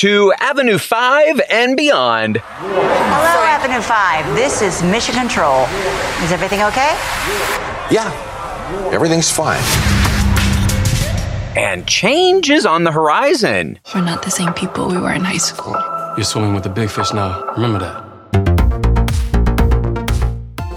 to Avenue 5 and beyond. Hello, Avenue 5. This is Mission Control. Is everything okay? Yeah, everything's fine. And change is on the horizon. We're not the same people we were in high school. You're swimming with the big fish now. Remember that.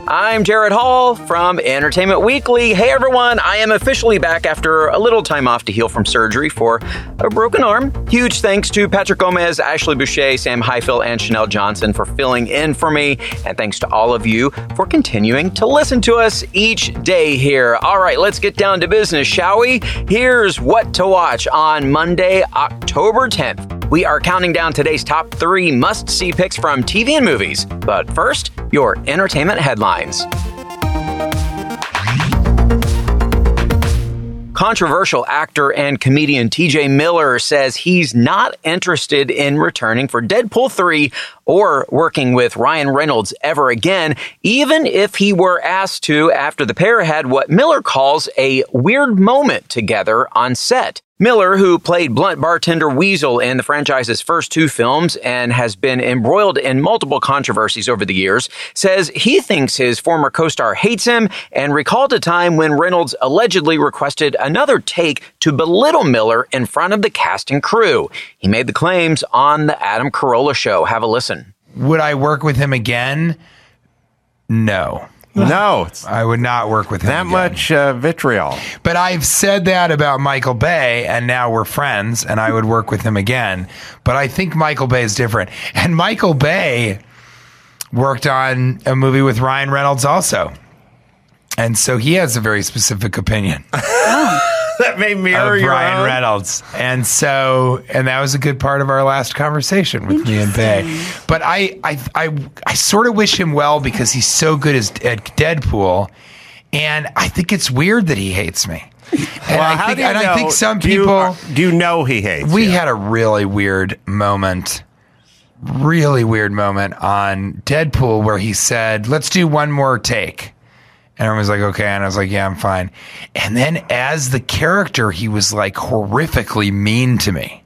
I'm Gerrad Hall from Entertainment Weekly. Hey everyone, I am officially back after a little time off to heal from surgery for a broken arm. Huge thanks to Patrick Gomez, Ashley Boucher, Sam Highfill, and Chanel Johnson for filling in for me. And thanks to all of you for continuing to listen to us each day here. All right, let's get down to business, shall we? Here's what to watch on Monday, October 10th. We are counting down today's top three must see picks from TV and movies. But first, your entertainment headlines. Controversial actor and comedian TJ Miller says he's not interested in returning for Deadpool 3 or working with Ryan Reynolds ever again, even if he were asked to after the pair had what Miller calls a weird moment together on set. Miller, who played blunt bartender Weasel in the franchise's first two films and has been embroiled in multiple controversies over the years, says he thinks his former co-star hates him and recalled a time when Reynolds allegedly requested another take to belittle Miller in front of the cast and crew. He made the claims on the Adam Carolla show. Have a listen. Would I work with him again? No. No, I would not work with him. That again. much uh, vitriol. But I've said that about Michael Bay, and now we're friends, and I would work with him again. But I think Michael Bay is different. And Michael Bay worked on a movie with Ryan Reynolds also. And so he has a very specific opinion. that may mirror your Ryan own. Reynolds. And so, and that was a good part of our last conversation with me and Bay. But I, I, I, I sort of wish him well because he's so good as, at Deadpool. And I think it's weird that he hates me. And, Well, I, think, you and I think some do you- people. do you know he hates We you? had a really weird moment, really weird moment on Deadpool where he said, let's do one more take. And everyone was like, okay. And I was like, yeah, I'm fine. And then as the character, he was like horrifically mean to me,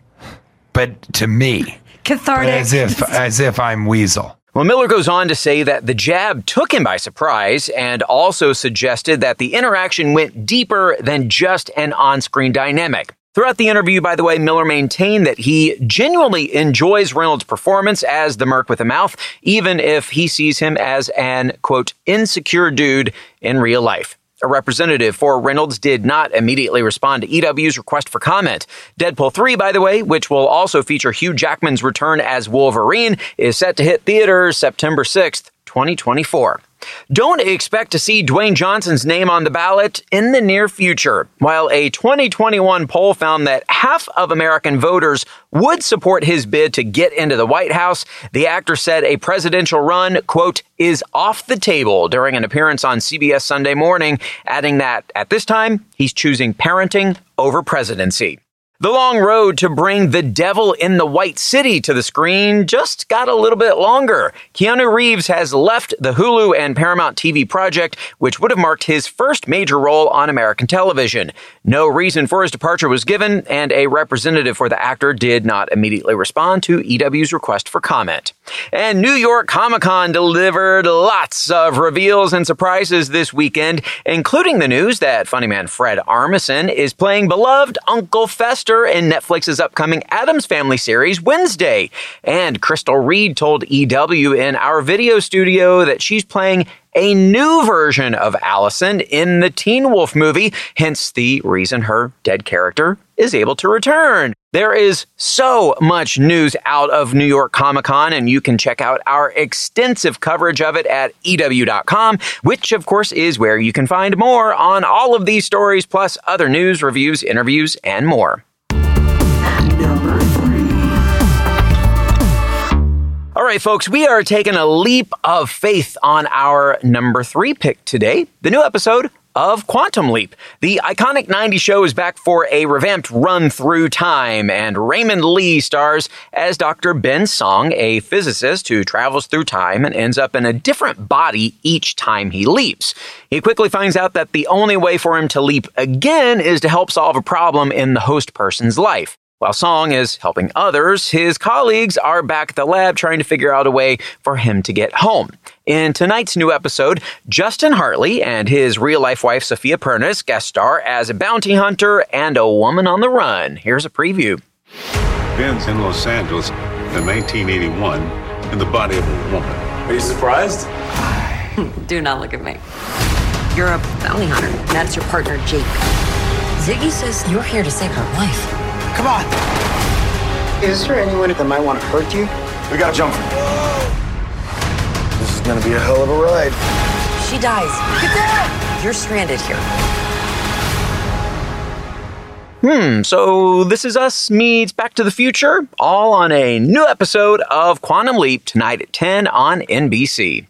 but to me, Cathartic. as if, as if I'm Weasel. Well, Miller goes on to say that the jab took him by surprise and also suggested that the interaction went deeper than just an on screen dynamic. Throughout the interview, by the way, Miller maintained that he genuinely enjoys Reynolds' performance as the Merc with a Mouth, even if he sees him as an, quote, insecure dude in real life. A representative for Reynolds did not immediately respond to EW's request for comment. Deadpool 3, by the way, which will also feature Hugh Jackman's return as Wolverine, is set to hit theaters September 6th, 2024. Don't expect to see Dwayne Johnson's name on the ballot in the near future. While a 2021 poll found that half of American voters would support his bid to get into the White House, the actor said a presidential run, quote, is off the table during an appearance on CBS Sunday morning, adding that at this time, he's choosing parenting over presidency. The long road to bring The Devil in the White City to the screen just got a little bit longer. Keanu Reeves has left the Hulu and Paramount TV project, which would have marked his first major role on American television. No reason for his departure was given, and a representative for the actor did not immediately respond to EW's request for comment. And New York Comic Con delivered lots of reveals and surprises this weekend, including the news that funny man Fred Armisen is playing beloved Uncle Fester in Netflix's upcoming Addams Family series Wednesday. And Crystal Reed told EW in our video studio that she's playing a new version of Allison in the Teen Wolf movie, hence the reason her dead character is able to return. There is so much news out of New York Comic Con, and you can check out our extensive coverage of it at EW.com, which of course is where you can find more on all of these stories, plus other news, reviews, interviews, and more. Right, folks, we are taking a leap of faith on our number three pick today. The new episode of Quantum Leap. The iconic 90s show is back for a revamped run through time, and Raymond Lee stars as Dr. Ben Song, a physicist who travels through time and ends up in a different body each time he leaps. He quickly finds out that the only way for him to leap again is to help solve a problem in the host person's life. While Song is helping others, his colleagues are back at the lab trying to figure out a way for him to get home. In tonight's new episode, Justin Hartley and his real life wife Sophia Pernas guest star as a bounty hunter and a woman on the run. Here's a preview. Ben's in Los Angeles in 1981 in the body of a woman. Are you surprised? Do not look at me. You're a bounty hunter. and That's your partner, Jake. Ziggy says you're here to save her life. Come on. Is there anyone that might want to hurt you? We gotta jump. This is gonna be a hell of a ride. She dies. Get down! You're stranded here. Hmm, so this is us meets Back to the Future, all on a new episode of Quantum Leap tonight at 10 on NBC.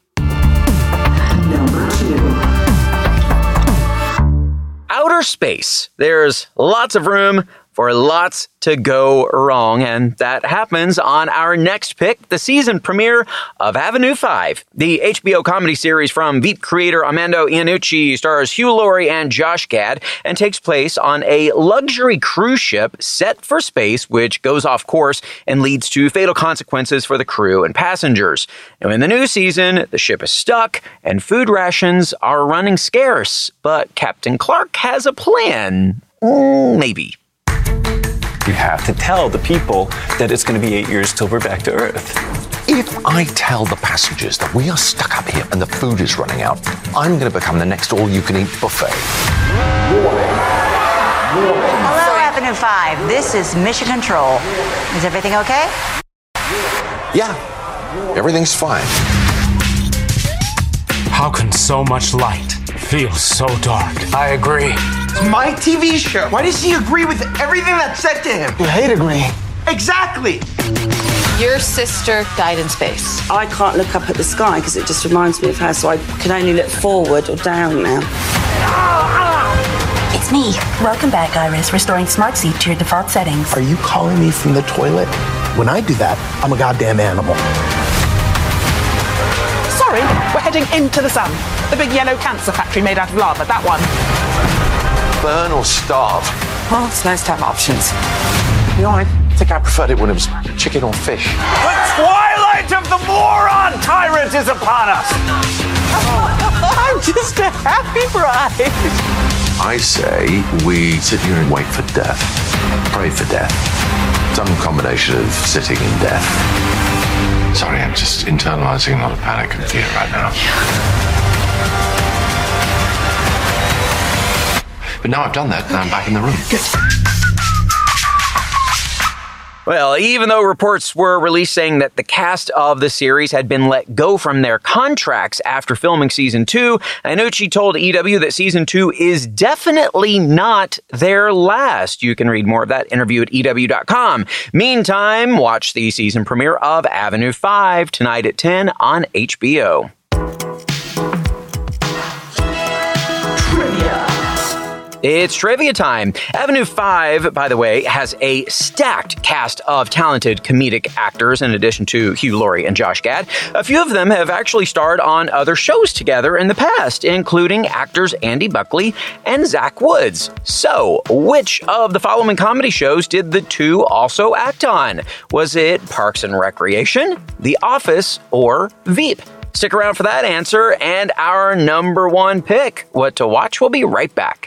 Outer space. There's lots of room for lots to go wrong, and that happens on our next pick, the season premiere of Avenue 5. The HBO comedy series from Veep creator Armando Iannucci stars Hugh Laurie and Josh Gad and takes place on a luxury cruise ship set for space, which goes off course and leads to fatal consequences for the crew and passengers. Now, in the new season, the ship is stuck and food rations are running scarce, but Captain Clark has a plan. Mm, maybe. You have to tell the people that it's going to be eight years till we're back to Earth. If I tell the passengers that we are stuck up here and the food is running out, I'm going to become the next all you can eat buffet. Hello, Avenue 5. This is Mission Control. Is everything okay? Yeah, everything's fine. How can so much light feel so dark? I agree. It's my TV show. Why does he agree with everything that's said to him? You hate agreeing. Exactly. Your sister died in space. I can't look up at the sky because it just reminds me of her, so I can only look forward or down now. It's me. Welcome back, Iris. Restoring Smart Seat to your default settings. Are you calling me from the toilet? When I do that, I'm a goddamn animal. Sorry, we're heading into the sun. The big yellow cancer factory made out of lava, that one. Burn or starve? Well, it's nice to have options. You know, I think I preferred it when it was chicken or fish. The twilight of the moron tyrant is upon us. I'm just a happy bride. I say we sit here and wait for death. Pray for death. Some combination of sitting and death. Sorry, I'm just internalizing a lot of panic and fear right now. But now I've done that, now I'm back in the room. Well, even though reports were released saying that the cast of the series had been let go from their contracts after filming season two, Iannucci told EW that season two is definitely not their last. You can read more of that interview at EW.com. Meantime, watch the season premiere of Avenue 5 tonight at 10 on HBO. It's trivia time. Avenue 5, by the way, has a stacked cast of talented comedic actors in addition to Hugh Laurie and Josh Gad. A few of them have actually starred on other shows together in the past, including actors Andy Buckley and Zach Woods. So, which of the following comedy shows did the two also act on? Was it Parks and Recreation, The Office, or Veep? Stick around for that answer and our number one pick. What to watch? We'll be right back.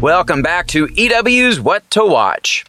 Welcome back to EW's What to Watch.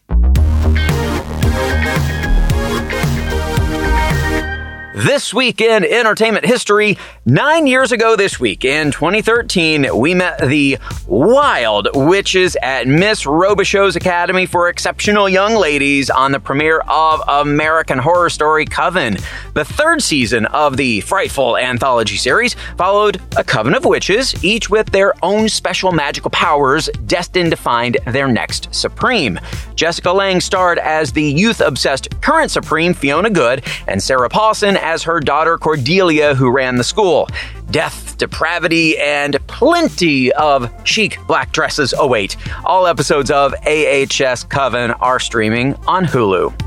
This week in entertainment history, nine years ago this week in 2013, we met the wild witches at Miss Robichaux's Academy for Exceptional Young Ladies on the premiere of American Horror Story Coven. The third season of the frightful anthology series followed a coven of witches, each with their own special magical powers destined to find their next supreme. Jessica Lange starred as the youth obsessed current supreme Fiona Good, and Sarah Paulson as her daughter Cordelia, who ran the school. Death, depravity, and plenty of chic black dresses await. All episodes of AHS Coven are streaming on Hulu.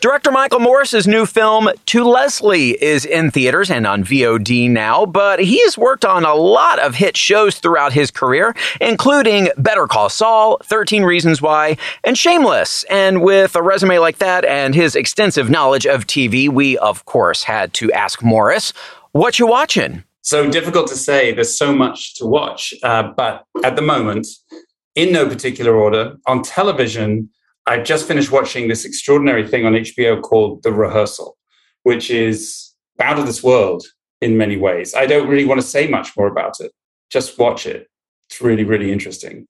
Director Michael Morris's new film, To Leslie, is in theaters and on VOD now, but he has worked on a lot of hit shows throughout his career, including Better Call Saul, 13 Reasons Why, and Shameless. And with a resume like that and his extensive knowledge of TV, we, of course, had to ask Morris, what you watching? So difficult to say. There's so much to watch. Uh, but at the moment, in no particular order, on television, I just finished watching this extraordinary thing on HBO called The Rehearsal, which is out of this world in many ways. I don't really want to say much more about it. Just watch it. It's really, really interesting.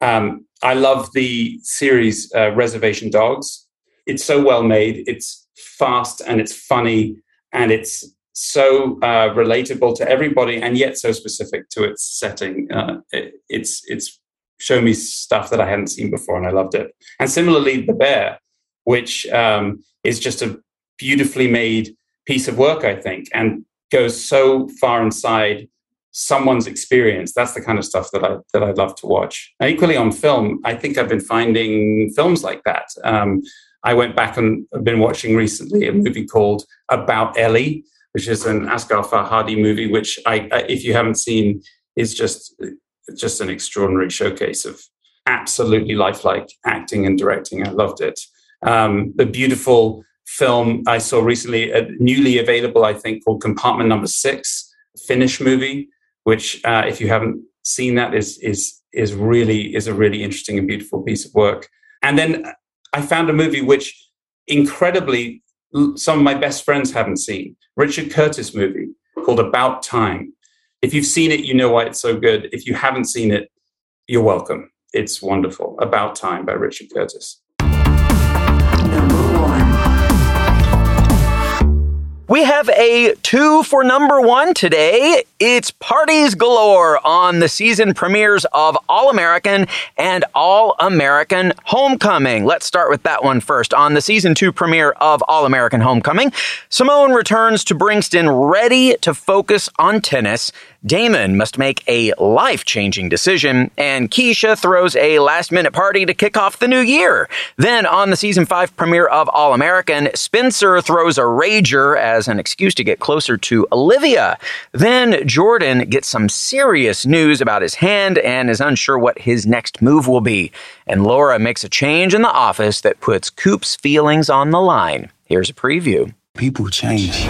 Um, I love the series uh, Reservation Dogs. It's so well made. It's fast and it's funny and it's so uh, relatable to everybody and yet so specific to its setting. Uh, it, it's it's show me stuff that I hadn't seen before, and I loved it. And similarly, The Bear, which um, is just a beautifully made piece of work, I think, and goes so far inside someone's experience. That's the kind of stuff that I that I love to watch. And equally on film, I think I've been finding films like that. Um, I went back and have been watching recently a movie called About Elly, which is an Asghar Farhadi movie, which I, if you haven't seen, is just just an extraordinary showcase of absolutely lifelike acting and directing. I loved it. Um, the beautiful film I saw recently, uh, newly available, I think, called Compartment Number Six, Finnish movie, which, uh, if you haven't seen that, is is is really is a really interesting and beautiful piece of work. And then I found a movie which, incredibly, some of my best friends haven't seen. Richard Curtis movie called About Time, if you've seen it, you know why it's so good. If you haven't seen it, you're welcome. It's wonderful. About Time by Richard Curtis. We have a two for number one today. It's parties galore on the season premieres of All American and All American Homecoming. Let's start with that one first. On the season two premiere of All American Homecoming, Simone returns to Brixton ready to focus on tennis Damon must make a life changing decision, and Keisha throws a last minute party to kick off the new year. Then, on the season 5 premiere of All American, Spencer throws a rager as an excuse to get closer to Olivia. Then, Jordan gets some serious news about his hand and is unsure what his next move will be. And Laura makes a change in the office that puts Coop's feelings on the line. Here's a preview. People change,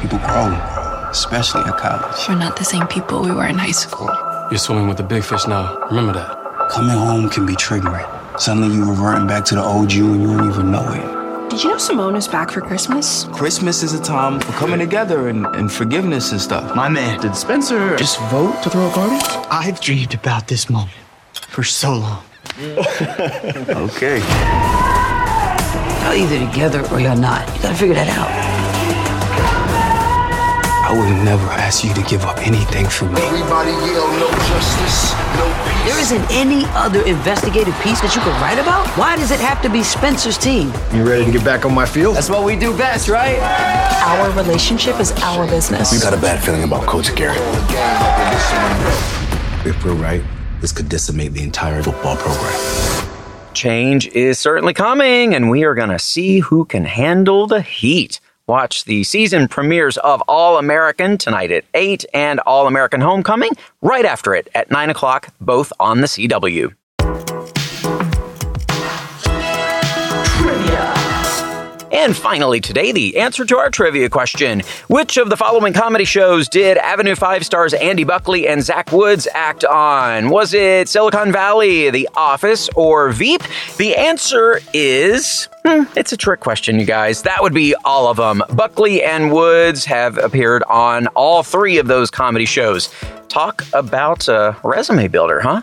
people grow especially at college. We're not the same people we were in high school. You're swimming with the big fish now. Remember that. Coming home can be triggering. Suddenly you're reverting back to the old you and you don't even know it. Did you know Simone is back for Christmas? Christmas is a time for coming together and, and forgiveness and stuff. My man, did Spencer just vote to throw a party? I've dreamed about this moment for so long. okay. Y'all either together or you're not. You gotta figure that out. I would never ask you to give up anything for me. Everybody yell no justice, no peace. There isn't any other investigative piece that you could write about? Why does it have to be Spencer's team? You ready to get back on my field? That's what we do best, right? Our relationship is our business. You got a bad feeling about Coach Garrett. If we're right, this could decimate the entire football program. Change is certainly coming, and we are going to see who can handle the heat. Watch the season premieres of All American tonight at 8 and All American Homecoming right after it at 9 o'clock, both on the CW. And finally, today, the answer to our trivia question Which of the following comedy shows did Avenue 5 stars Andy Buckley and Zach Woods act on? Was it Silicon Valley, The Office, or Veep? The answer is. Hmm, it's a trick question, you guys. That would be all of them. Buckley and Woods have appeared on all three of those comedy shows. Talk about a resume builder, huh?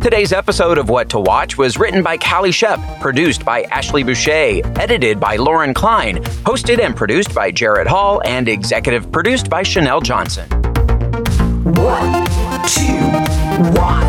Today's episode of What to Watch was written by Callie Shep, produced by Ashley Boucher, edited by Lauren Klein, hosted and produced by Gerrad Hall, and executive produced by Chanel Johnson. What to Watch.